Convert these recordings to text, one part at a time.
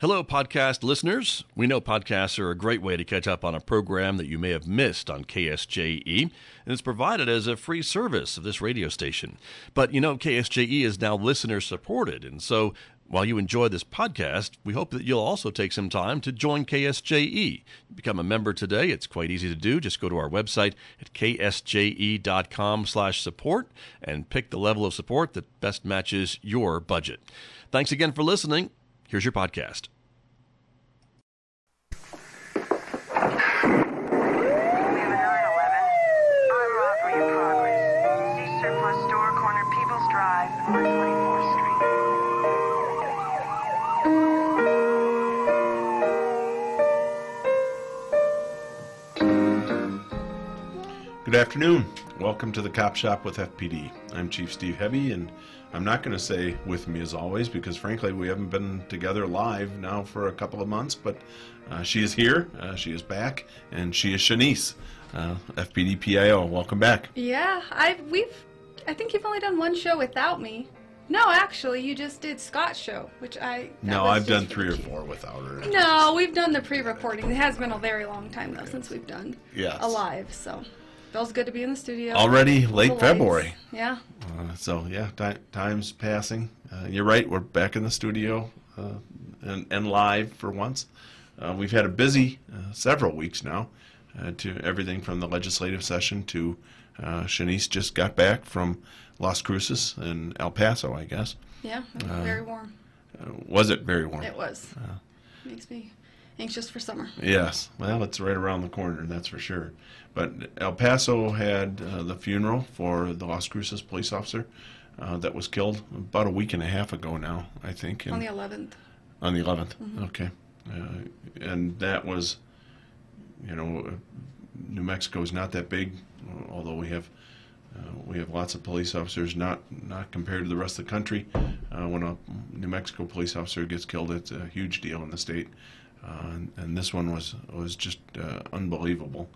Hello, podcast listeners. We know podcasts are a great way to catch up on a program that you may have missed on KSJE, and it's provided as a free service of this radio station. But you know, KSJE is now listener supported, and so while you enjoy this podcast, we hope that you'll also take some time to join KSJE. Become a member today. It's quite easy to do. Just go to our website at ksje.com/support and pick the level of support that best matches your budget. Thanks again for listening. Here's your podcast. We have a 911. Armed robbery in progress. See surplus store corner People's Drive, North 24th Street. Good afternoon. Welcome to the Cop Shop with FPD. I'm Chief Steve Hebbe, and I'm not going to say with me as always because, frankly, we haven't been together live now for a couple of months. But uh, she is here, uh, she is back, and she is Shanice, uh, FPD PIO. Welcome back. Yeah, I we've I think you've only done one show without me. No, actually, you just did Scott's show, which I No, I've done three or four without her. No, we've done the pre-recording. It has been a very long time though since we've done Yes. a live. So feels good to be in the studio. Already late. February. Yeah. Uh, so yeah, ti time's passing. Uh, you're right. We're back in the studio uh, and, and live for once. Uh, we've had a busy uh, several weeks now. Uh, to everything from the legislative session to uh, Shanice just got back from Las Cruces in El Paso, I guess. Yeah. very warm. Uh, was it very warm? It was. Makes me anxious for summer. Yes, well, it's right around the corner, that's for sure. But El Paso had uh, the funeral for the Las Cruces police officer uh, that was killed about a week and a half ago now, I think. On the 11th. on the 11th. Okay. Uh, and that was, you know, uh, New Mexico is not that big, although we have uh, we have lots of police officers. Not not compared to the rest of the country. Uh, when a New Mexico police officer gets killed, it's a huge deal in the state. Uh, and, and this one was was just uh, unbelievable.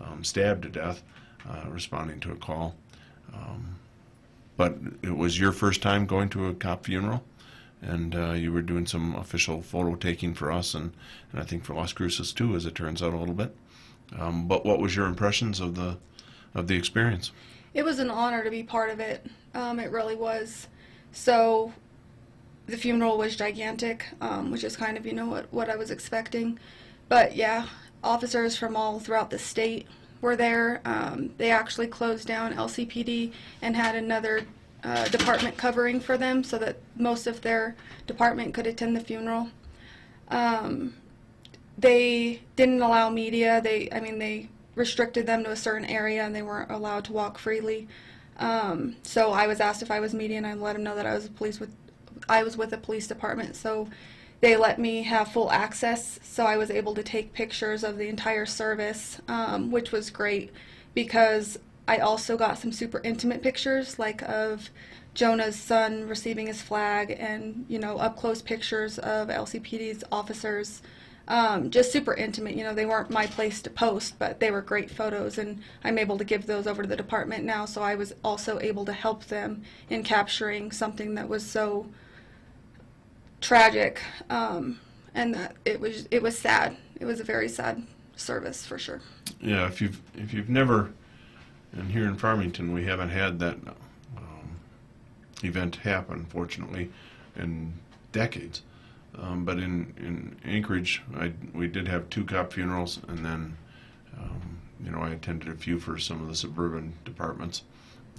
Um, stabbed to death, uh, responding to a call. Um, but it was your first time going to a cop funeral and uh, you were doing some official photo taking for us and, and I think for Las Cruces too, as it turns out a little bit. Um, but what was your impressions of the of the experience? It was an honor to be part of it. Um, it really was. So, the funeral was gigantic, um, which is kind of you know what what I was expecting. But yeah, officers from all throughout the state were there. Um, they actually closed down LCPD and had another uh, department covering for them, so that most of their department could attend the funeral. Um, they didn't allow media. They, I mean, they restricted them to a certain area, and they weren't allowed to walk freely. Um, so I was asked if I was media, and I let them know that I was a police with, I was with the police department. So they let me have full access, so I was able to take pictures of the entire service, um, which was great because I also got some super intimate pictures, like of Jonah's son receiving his flag, and you know up close pictures of LCPD's officers. Um, just super intimate. You know, they weren't my place to post, but they were great photos, and I'm able to give those over to the department now. So I was also able to help them in capturing something that was so tragic, um, and that it was it was sad. It was a very sad service for sure. Yeah, if you've if you've never, and here in Farmington we haven't had that um, event happen, fortunately, in decades. Um, but in, in Anchorage, I, we did have two cop funerals, and then, um, you know, I attended a few for some of the suburban departments,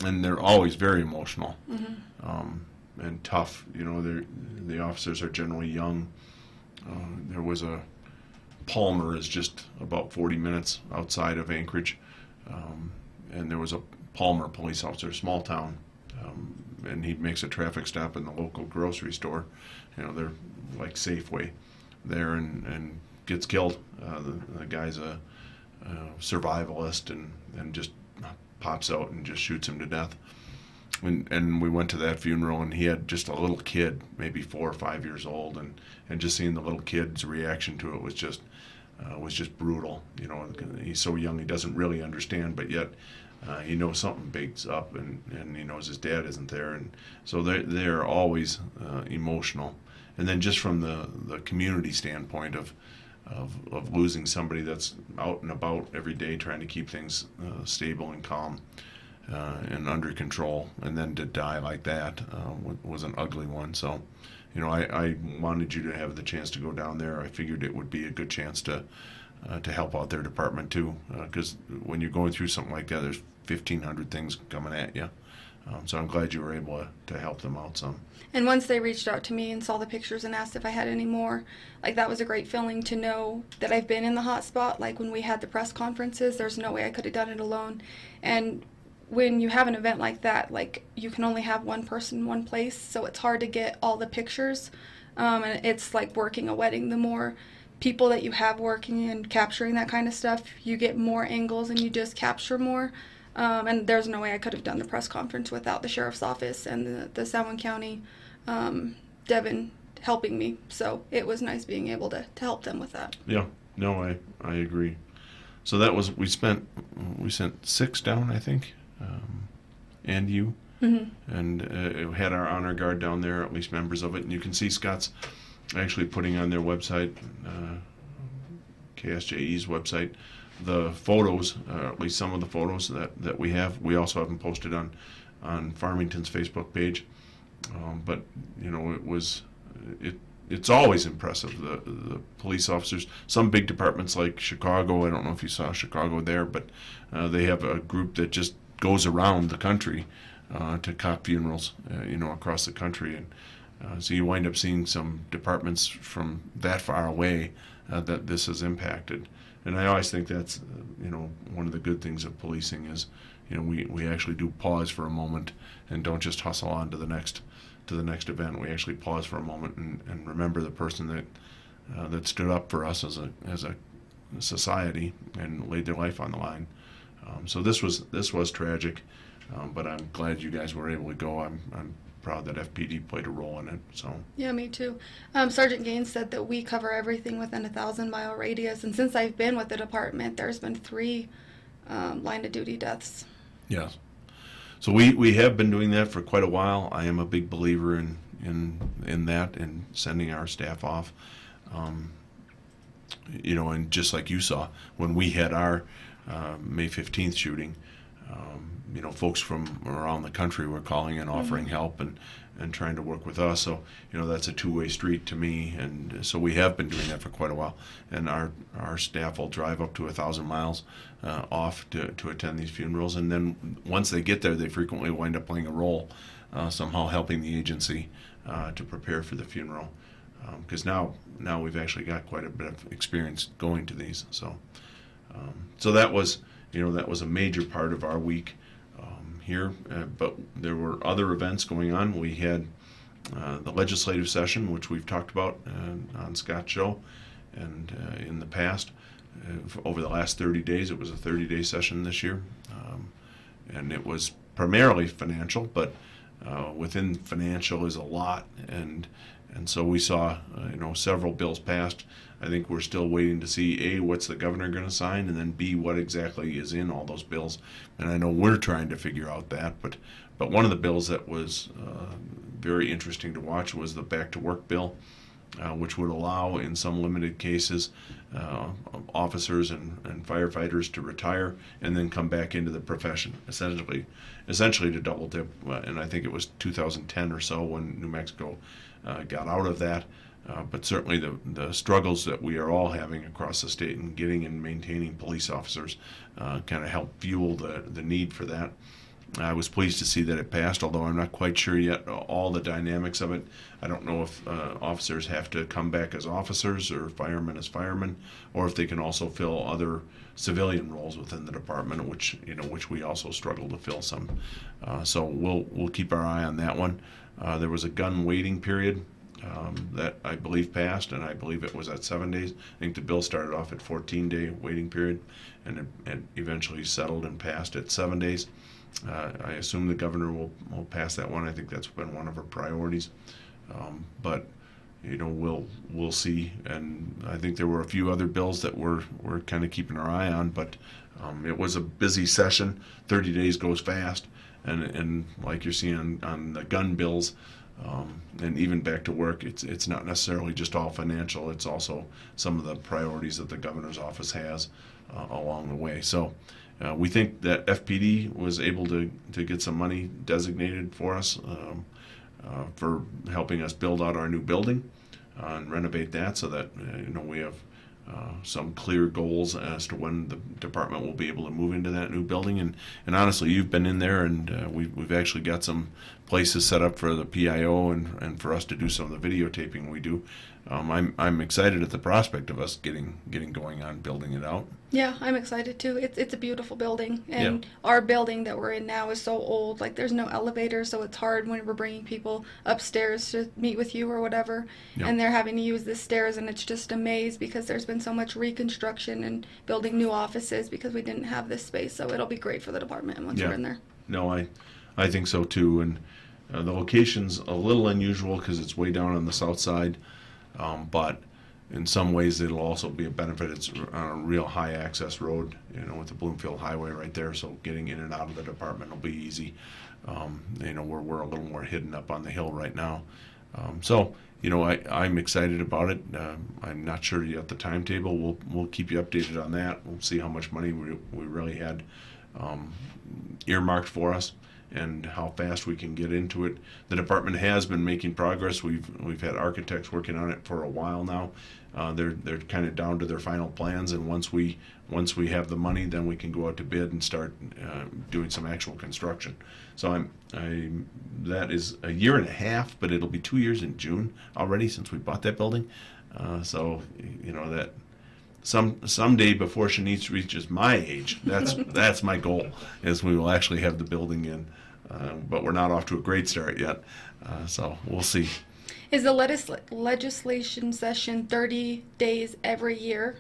and they're always very emotional um, and tough. You know, the officers are generally young. Uh, there was a Palmer is just about 40 minutes outside of Anchorage, um, and there was a Palmer police officer, small town, um, and he makes a traffic stop in the local grocery store. You know, they're like Safeway there, and, and gets killed. Uh, the, the guy's a, a survivalist and, and just pops out and just shoots him to death. And, and we went to that funeral, and he had just a little kid, maybe four or five years old, and, and just seeing the little kid's reaction to it was just uh, was just brutal. You know, he's so young, he doesn't really understand, but yet uh, he knows something big's up, and, and he knows his dad isn't there, and so they they're always uh, emotional. and then just from the the community standpoint of of, of losing somebody that's out and about every day trying to keep things uh, stable and calm uh, and under control, and then to die like that uh, was an ugly one. So, you know, I, I wanted you to have the chance to go down there. I figured it would be a good chance to uh, to help out their department too, because when you're going through something like that, there's 1,500 things coming at you. Um, so I'm glad you were able to help them out some. And once they reached out to me and saw the pictures and asked if I had any more, like that was a great feeling to know that I've been in the hot spot. Like when we had the press conferences, there's no way I could have done it alone. And when you have an event like that, like you can only have one person, in one place, so it's hard to get all the pictures. Um, and it's like working a wedding. The more people that you have working and capturing that kind of stuff, you get more angles and you just capture more. Um, and there's no way I could have done the press conference without the sheriff's office and the, the Juan County um, Devin helping me. So it was nice being able to, to help them with that. Yeah, no, I I agree. So that was we spent we sent six down, I think, um, and you, and uh, had our honor guard down there, at least members of it, and you can see Scott's actually putting on their website, uh, KSJE's website, the photos, uh, at least some of the photos that that we have. We also have them posted on on Farmington's Facebook page. Um, but you know, it was it. It's always impressive the the police officers. Some big departments like Chicago. I don't know if you saw Chicago there, but uh, they have a group that just goes around the country uh, to cop funerals. Uh, you know, across the country, and uh, so you wind up seeing some departments from that far away uh, that this has impacted. And I always think that's uh, you know one of the good things of policing is you know we, we actually do pause for a moment and don't just hustle on to the next to the next event. We actually pause for a moment and, and remember the person that uh, that stood up for us as a as a society and laid their life on the line. Um, so this was this was tragic, um, but I'm glad you guys were able to go. I'm I'm proud that FPD played a role in it. So Yeah, me too. Um, Sergeant Gaines said that we cover everything within a thousand mile radius, and since I've been with the department, there's been three um, line of duty deaths. Yes. So we, we have been doing that for quite a while. I am a big believer in in in that and sending our staff off. Um, you know, and just like you saw when we had our uh, May fifteenth shooting, um, you know, folks from around the country were calling and offering help and and trying to work with us. So you know, that's a two way street to me. And so we have been doing that for quite a while. And our our staff will drive up to a thousand miles uh, off to to attend these funerals. And then once they get there, they frequently wind up playing a role, uh, somehow helping the agency uh, to prepare for the funeral. Because now now we've actually got quite a bit of experience going to these. So. Um, so that was, you know, that was a major part of our week um, here. Uh, but there were other events going on. We had uh, the legislative session, which we've talked about uh, on Scott's show, and uh, in the past, uh, over the last 30 days, it was a 30-day session this year, um, and it was primarily financial, but uh, within financial is a lot, and and so we saw, uh, you know, several bills passed. I think we're still waiting to see a what's the governor going to sign, and then b what exactly is in all those bills. And I know we're trying to figure out that, but but one of the bills that was uh, very interesting to watch was the back to work bill, uh, which would allow, in some limited cases, uh, officers and, and firefighters to retire and then come back into the profession, essentially, essentially to double dip. Uh, and I think it was 2010 or so when New Mexico got out of that. Uh, but certainly the, the struggles that we are all having across the state in getting and maintaining police officers uh, kind of help fuel the, the need for that. I was pleased to see that it passed, although I'm not quite sure yet all the dynamics of it. I don't know if uh, officers have to come back as officers or firemen as firemen, or if they can also fill other civilian roles within the department, which you know which we also struggle to fill some. Uh, so we'll we'll keep our eye on that one. Uh, there was a gun waiting period um, that I believe passed, and I believe it was at seven days. I think the bill started off at 14 day waiting period, and it, it eventually settled and passed at seven days. Uh, I assume the governor will, will pass that one. I think that's been one of her priorities. Um, but you know, we'll we'll see. And I think there were a few other bills that we're we're kind of keeping our eye on. But um, it was a busy session. Thirty days goes fast, and and like you're seeing on, the gun bills, Um, and even back to work, it's it's not necessarily just all financial. It's also some of the priorities that the governor's office has uh, along the way. So uh, we think that FPD was able to to get some money designated for us um, uh, for helping us build out our new building uh, and renovate that, so that uh, you know we have. Uh, some clear goals as to when the department will be able to move into that new building. And, and honestly, you've been in there, and uh, we, we've actually got some places set up for the PIO and, and for us to do some of the videotaping we do. Um, I'm, I'm excited at the prospect of us getting getting going on building it out. Yeah, I'm excited too. It's it's a beautiful building, and our building that we're in now is so old. Like there's no elevator, so it's hard when we're bringing people upstairs to meet with you or whatever, Yeah. and they're having to use the stairs, and it's just a maze because there's been so much reconstruction and building new offices because we didn't have this space. So it'll be great for the department once Yeah. we're in there. No, I I think so too. And uh, the location's a little unusual because it's way down on the south side, um, but in some ways it'll also be a benefit. It's on a real high access road, you know, with the Bloomfield Highway right there, so getting in and out of the department will be easy. Um, you know, we're we're a little more hidden up on the hill right now, um, so. You know, I, I'm excited about it. Um I'm not sure yet the timetable. We'll we'll keep you updated on that. We'll see how much money we, we really had um, earmarked for us and how fast we can get into it. The department has been making progress. We've we've had architects working on it for a while now. Uh, they're they're kind of down to their final plans, and once we once we have the money, then we can go out to bid and start uh, doing some actual construction. So I'm I that is a year and a half, but it'll be two years in June already since we bought that building. Uh, so you know that some someday before Shanice reaches my age, that's that's my goal. Is we will actually have the building in, uh, but we're not off to a great start yet. Uh, so we'll see. Is the legisl- legislation session 30 days every year?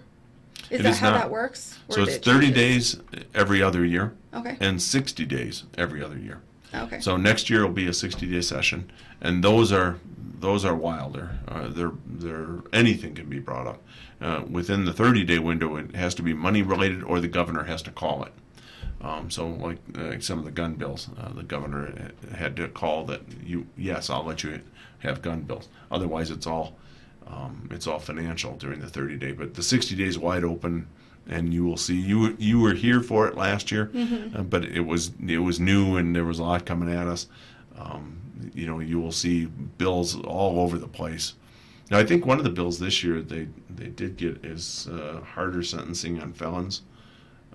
Is It that is how not. that works? Or So it it's 30 changes? days every other year, Okay. and 60 days every other year. Okay. So next year will be a 60-day session, and those are those are wilder. Uh, they're they're anything can be brought up uh, within the 30-day window. It has to be money related, or the governor has to call it. Um, so like uh, some of the gun bills, uh, the governor had to call that you yes I'll let you have gun bills. Otherwise it's all um, it's all financial during the 30 day. But the 60 days wide open, and you will see you you were here for it last year, uh, but it was it was new and there was a lot coming at us. Um, you know you will see bills all over the place. Now I think one of the bills this year they they did get is uh, harder sentencing on felons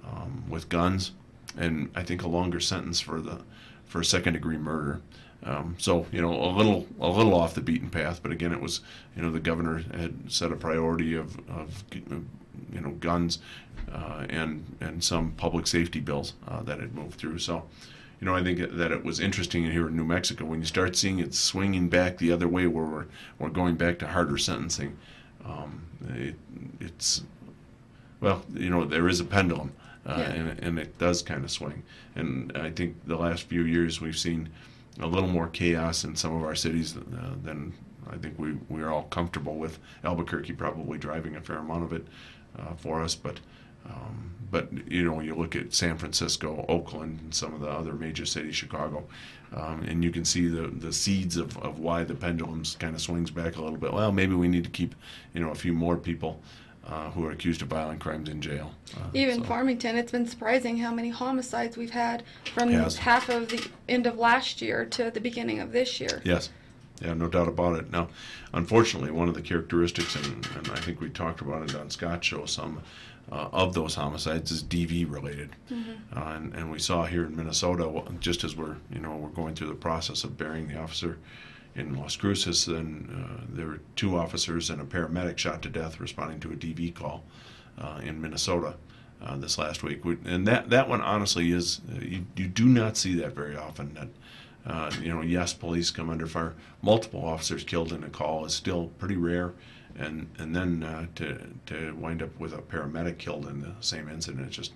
um, with guns, and I think a longer sentence for the for second degree murder. Um, so you know a little a little off the beaten path, but again it was you know the governor had set a priority of of you know guns uh, and and some public safety bills uh, that had moved through. So you know I think that it was interesting here in New Mexico when you start seeing it swinging back the other way where we're we're going back to harder sentencing. Um, it, it's well, you know, there is a pendulum, uh, Yeah. and, and it does kind of swing. And I think the last few years we've seen a little more chaos in some of our cities uh, than I think we, we are all comfortable with. Albuquerque probably driving a fair amount of it uh, for us, but um, but you know, you look at San Francisco, Oakland, and some of the other major cities, Chicago, um, and you can see the, the seeds of, of why the pendulums kind of swings back a little bit. Well, maybe we need to keep you know a few more people uh, who are accused of violent crimes in jail. Uh, Even so- Farmington, it's been surprising how many homicides we've had from Yes. half of the end of last year to the beginning of this year. Yes. Yeah, no doubt about it. Now, unfortunately, one of the characteristics, and, and I think we talked about it on Scott's show, some uh, of those homicides is DV related, uh, and, and we saw here in Minnesota, just as we're you know we're going through the process of burying the officer in Las Cruces, then uh, there were two officers and a paramedic shot to death responding to a DV call uh, in Minnesota. Uh, this last week, We- and that that one honestly is uh, you, you do not see that very often. That uh, you know, yes, police come under fire. Multiple officers killed in a call is still pretty rare, and and then uh, to to wind up with a paramedic killed in the same incident, it's just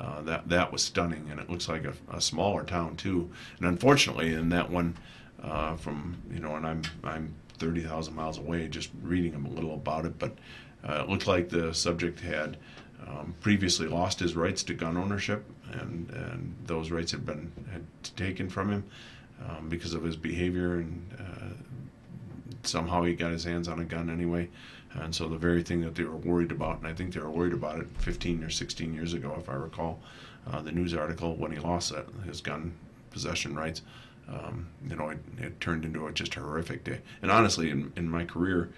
uh, that that was stunning, and it looks like a, a smaller town too. And unfortunately, in that one, uh, from you know, and I'm I'm thirty thousand miles away, just reading a little about it, but uh, it looked like the subject had um, previously lost his rights to gun ownership, and, and those rights had been had taken from him. Um, because of his behavior and uh, somehow he got his hands on a gun anyway. And so the very thing that they were worried about, and I think they were worried about it 15 or 16 years ago, if I recall, uh, the news article when he lost that his gun possession rights. Um, you know, it, it turned into a just horrific day. And honestly, in, in my career,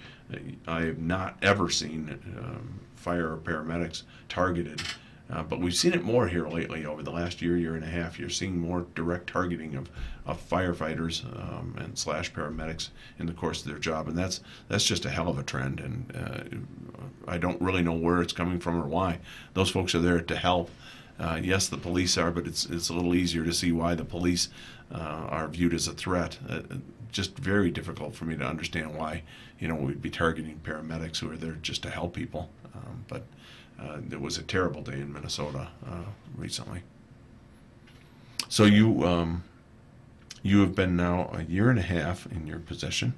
I have not ever seen um, fire or paramedics targeted. Uh, but we've seen it more here lately over the last year, year and a half. You're seeing more direct targeting of, of firefighters um, and slash paramedics in the course of their job, and that's that's just a hell of a trend. And uh, I don't really know where it's coming from or why. Those folks are there to help. Uh, yes, the police are, but it's it's a little easier to see why the police uh, are viewed as a threat. Uh, just very difficult for me to understand why you know we'd be targeting paramedics who are there just to help people. Um, but uh, it was a terrible day in Minnesota uh, recently. So you um, you have been now a year and a half in your possession,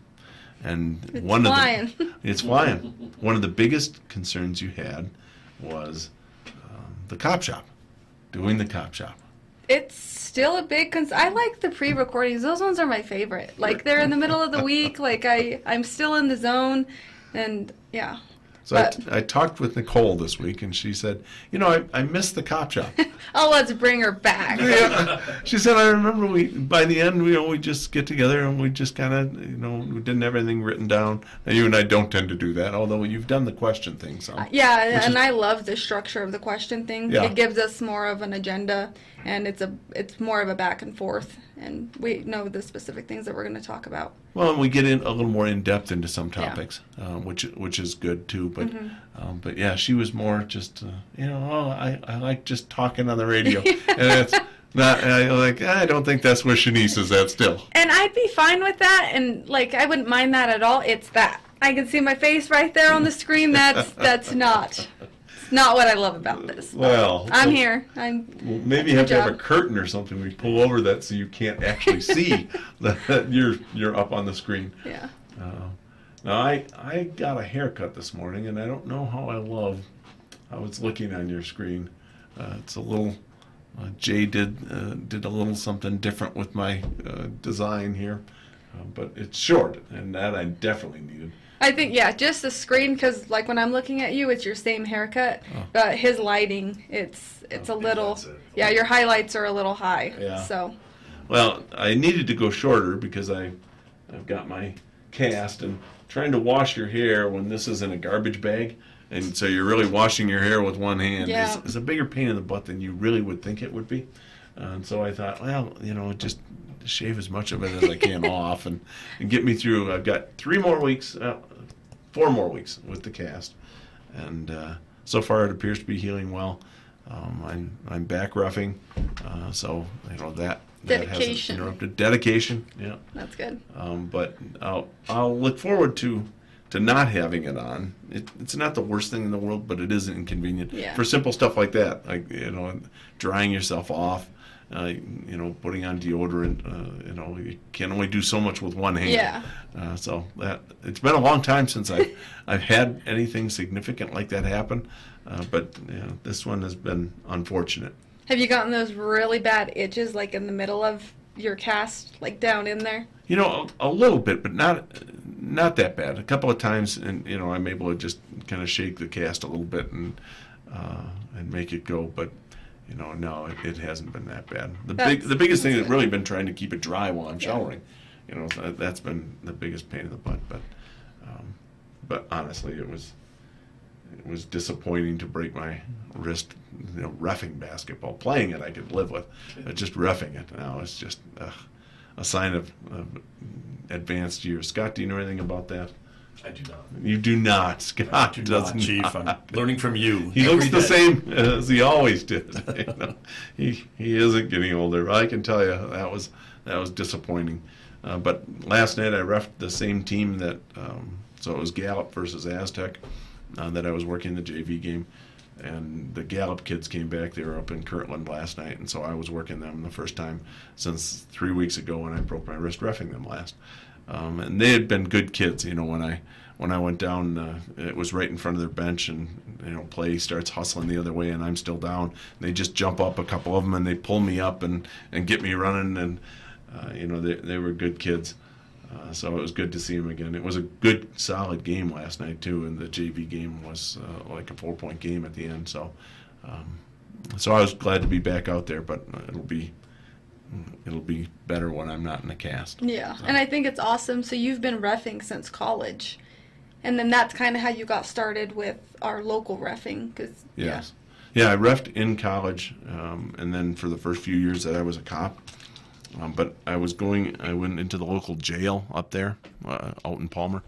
and It's one flying. of the it's flying. One of the biggest concerns you had was um, the cop shop, doing the cop shop. It's still a big cons- I like the pre-recordings. Those ones are my favorite. Like they're in the middle of the week. Like I, I'm still in the zone, and yeah. So I, talked with Nicole this week, and she said, "You know, I, I miss the cop shop." Oh, let's bring her back. yeah. She said, "I remember we by the end, we you know, we just get together and we just kind of you know we didn't have anything written down. Now, you and I don't tend to do that, although you've done the question thing. So uh, Yeah, and is- I love the structure of the question thing. Yeah. It gives us more of an agenda, and it's a it's more of a back and forth, and we know the specific things that we're going to talk about. well, and we get in a little more in depth into some Yeah. topics, um, which which is good too. But Mm-hmm. um, but yeah, she was more just uh, you know oh, I I like just talking on the radio, and it's not and I like I don't think that's where Shanice is at still. And I'd be fine with that, and like I wouldn't mind that at all. It's that I can see my face right there on the screen. That's that's not not what I love about this. Well, I'm well- here. I'm Well, maybe you have my to have a curtain or something. We pull over that so you can't actually see that you're you're up on the screen. yeah. Uh, now I I got a haircut this morning, and I don't know how I love how it's looking on your screen. Uh, it's a little. Uh, Jay did uh, did a little something different with my uh, design here, uh, but it's short, and that I definitely needed. I think yeah, just the screen because like when I'm looking at you, it's your same haircut, Oh. but his lighting, it's it's a little it. yeah. Your highlights are a little high. Yeah. So Well, I needed to go shorter because I, I've got my cast and trying to wash your hair when this is in a garbage bag, and so you're really washing your hair with one hand Yeah. is, is a bigger pain in the butt than you really would think it would be. and so I thought, well, you know, just shave as much of it as I can off and, and get me through. I've got three more weeks, uh, four more weeks with the cast, and uh, so far it appears to be healing well. Um, I'm I'm back refing, uh, so you know that that hasn't interrupted dedication. Yeah, that's good. um, but I'll I'll look forward to to not having it on. It, it's not the worst thing in the world, but it is inconvenient Yeah. for simple stuff like that, like you know, drying yourself off. Uh, you know, putting on deodorant. Uh, you know, you can only do so much with one hand. Yeah. Uh, so that it's been a long time since I've I've had anything significant like that happen, uh, but you know, this one has been unfortunate. Have you gotten those really bad itches like in the middle of your cast, like down in there? You know, a, a little bit, but not not that bad. A couple of times, and you know, I'm able to just kind of shake the cast a little bit and uh, and make it go. But you know, no, it, it hasn't been that bad. The big, the biggest thing that's has really been trying to keep it dry while I'm Yeah. showering. You know, that, that's been the biggest pain in the butt. But um, but honestly, it was it was disappointing to break my wrist. You know, refing basketball, playing it I could live with, but just refing it now it's just ugh, a sign of, of advanced years. Scott, do you know anything about that? I do not. You do not. Scott Do does not, Chief. I'm learning from you. He looks the day. same as he always did. you know. He he isn't getting older. I can tell you that was that was disappointing. Uh, but last night I refed the same team that um, so it was Gallup versus Aztec uh, that I was working the JV game, and the Gallup kids came back. They were up in Kirtland last night, and so I was working them the first time since three weeks ago when I broke my wrist refing them last. Um, and they had been good kids, you know. When I when I went down, uh, it was right in front of their bench, and you know, play starts hustling the other way, and I'm still down. They just jump up, a couple of them, and they pull me up and and get me running, and uh, you know, they, they were good kids. Uh, so it was good to see them again. It was a good, solid game last night too, and the JV game was uh, like a four-point game at the end. So, um, so I was glad to be back out there, but it'll be it'll be better when I'm not in the cast. Yeah, and I think it's awesome. So you've been refing since college, and then that's kind of how you got started with our local refing. Cause Yes. Yeah, I refed in college, um, and then for the first few years that I was a cop. Um, but I was going, I went into the local jail up there, uh, out in Palmer,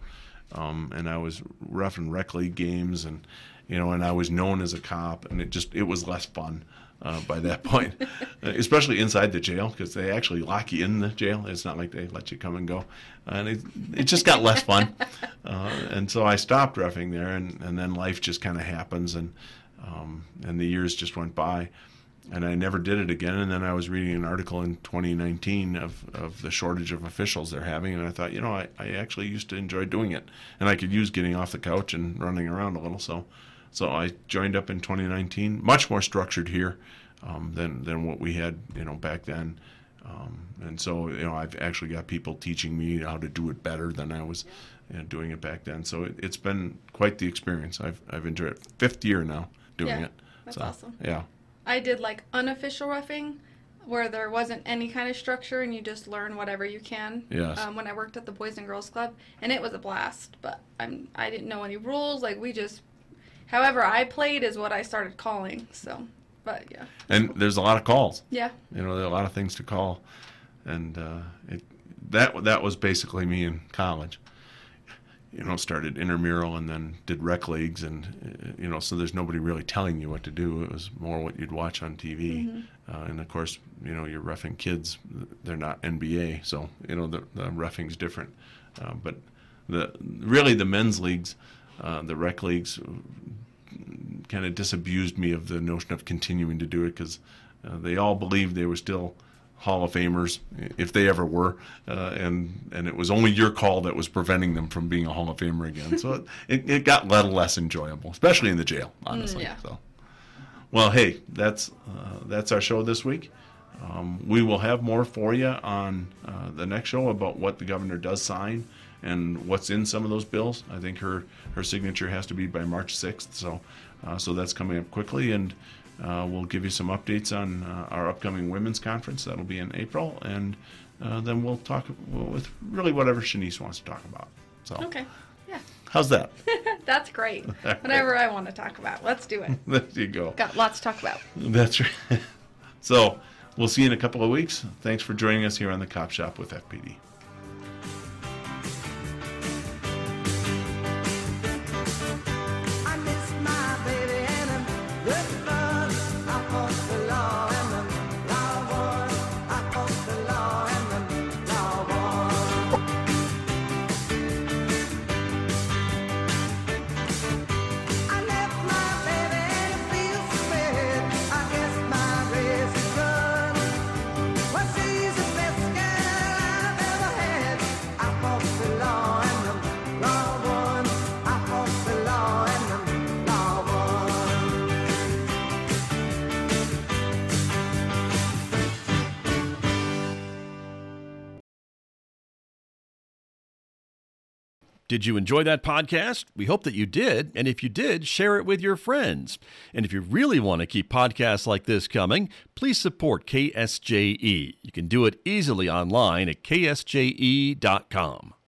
um, and I was refing rec league games, and you know, and I was known as a cop, and it just it was less fun. Uh, by that point, especially inside the jail, because they actually lock you in the jail. It's not like they let you come and go, and it, it just got less fun. Uh, and so I stopped refing there, and, and then life just kind of happens, and um, and the years just went by, and I never did it again. And then I was reading an article in 2019 of, of the shortage of officials they're having, and I thought, you know, I, I actually used to enjoy doing it, and I could use getting off the couch and running around a little. So, so I joined up in 2019, much more structured here um, than than what we had, you know, back then. Um, and so, you know, I've actually got people teaching me how to do it better than I was you know, doing it back then. So it, it's been quite the experience. I've I've enjoyed it. Fifth year now doing Yeah, it. that's So, awesome. Yeah. I did like unofficial refing, where there wasn't any kind of structure and you just learn whatever you can. Yes. Um, when I worked at the Boys and Girls Club, and it was a blast. But I'm I didn't know any rules. Like we just, however I played is what I started calling. So, but yeah, And there's a lot of calls. yeah, You know, there are a lot of things to call, and uh, it that that was basically me in college. You know, started intramural and then did rec leagues, and uh, you know, so there's nobody really telling you what to do. It was more what you'd watch on TV, uh, and of course, you know, you're refing kids. They're not NBA, so you know the, the refing's different. Uh, but the really the men's leagues, uh, the rec leagues, kind of disabused me of the notion of continuing to do it because uh, they all believed they were still Hall of Famers if they ever were, uh, and and it was only your call that was preventing them from being a Hall of Famer again. So it, it, got a little less enjoyable, especially in the jail, honestly. yeah. So, well, hey, that's uh, that's our show this week. Um, we will have more for you on uh, the next show about what the governor does sign and what's in some of those bills. I think her her signature has to be by March 6th, so uh, so that's coming up quickly, and uh, we'll give you some updates on uh, our upcoming women's conference. That'll be in April, and uh, then we'll talk with really whatever Shanice wants to talk about. So okay, yeah, how's that? that's great. Whatever I want to talk about, let's do it. there you go. Got lots to talk about. That's right. So we'll see you in a couple of weeks. Thanks for joining us here on the Cop Shop with FPD. Did you enjoy that podcast? We hope that you did. And if you did, share it with your friends. And if you really want to keep podcasts like this coming, please support KSJE. You can do it easily online at ksje.com.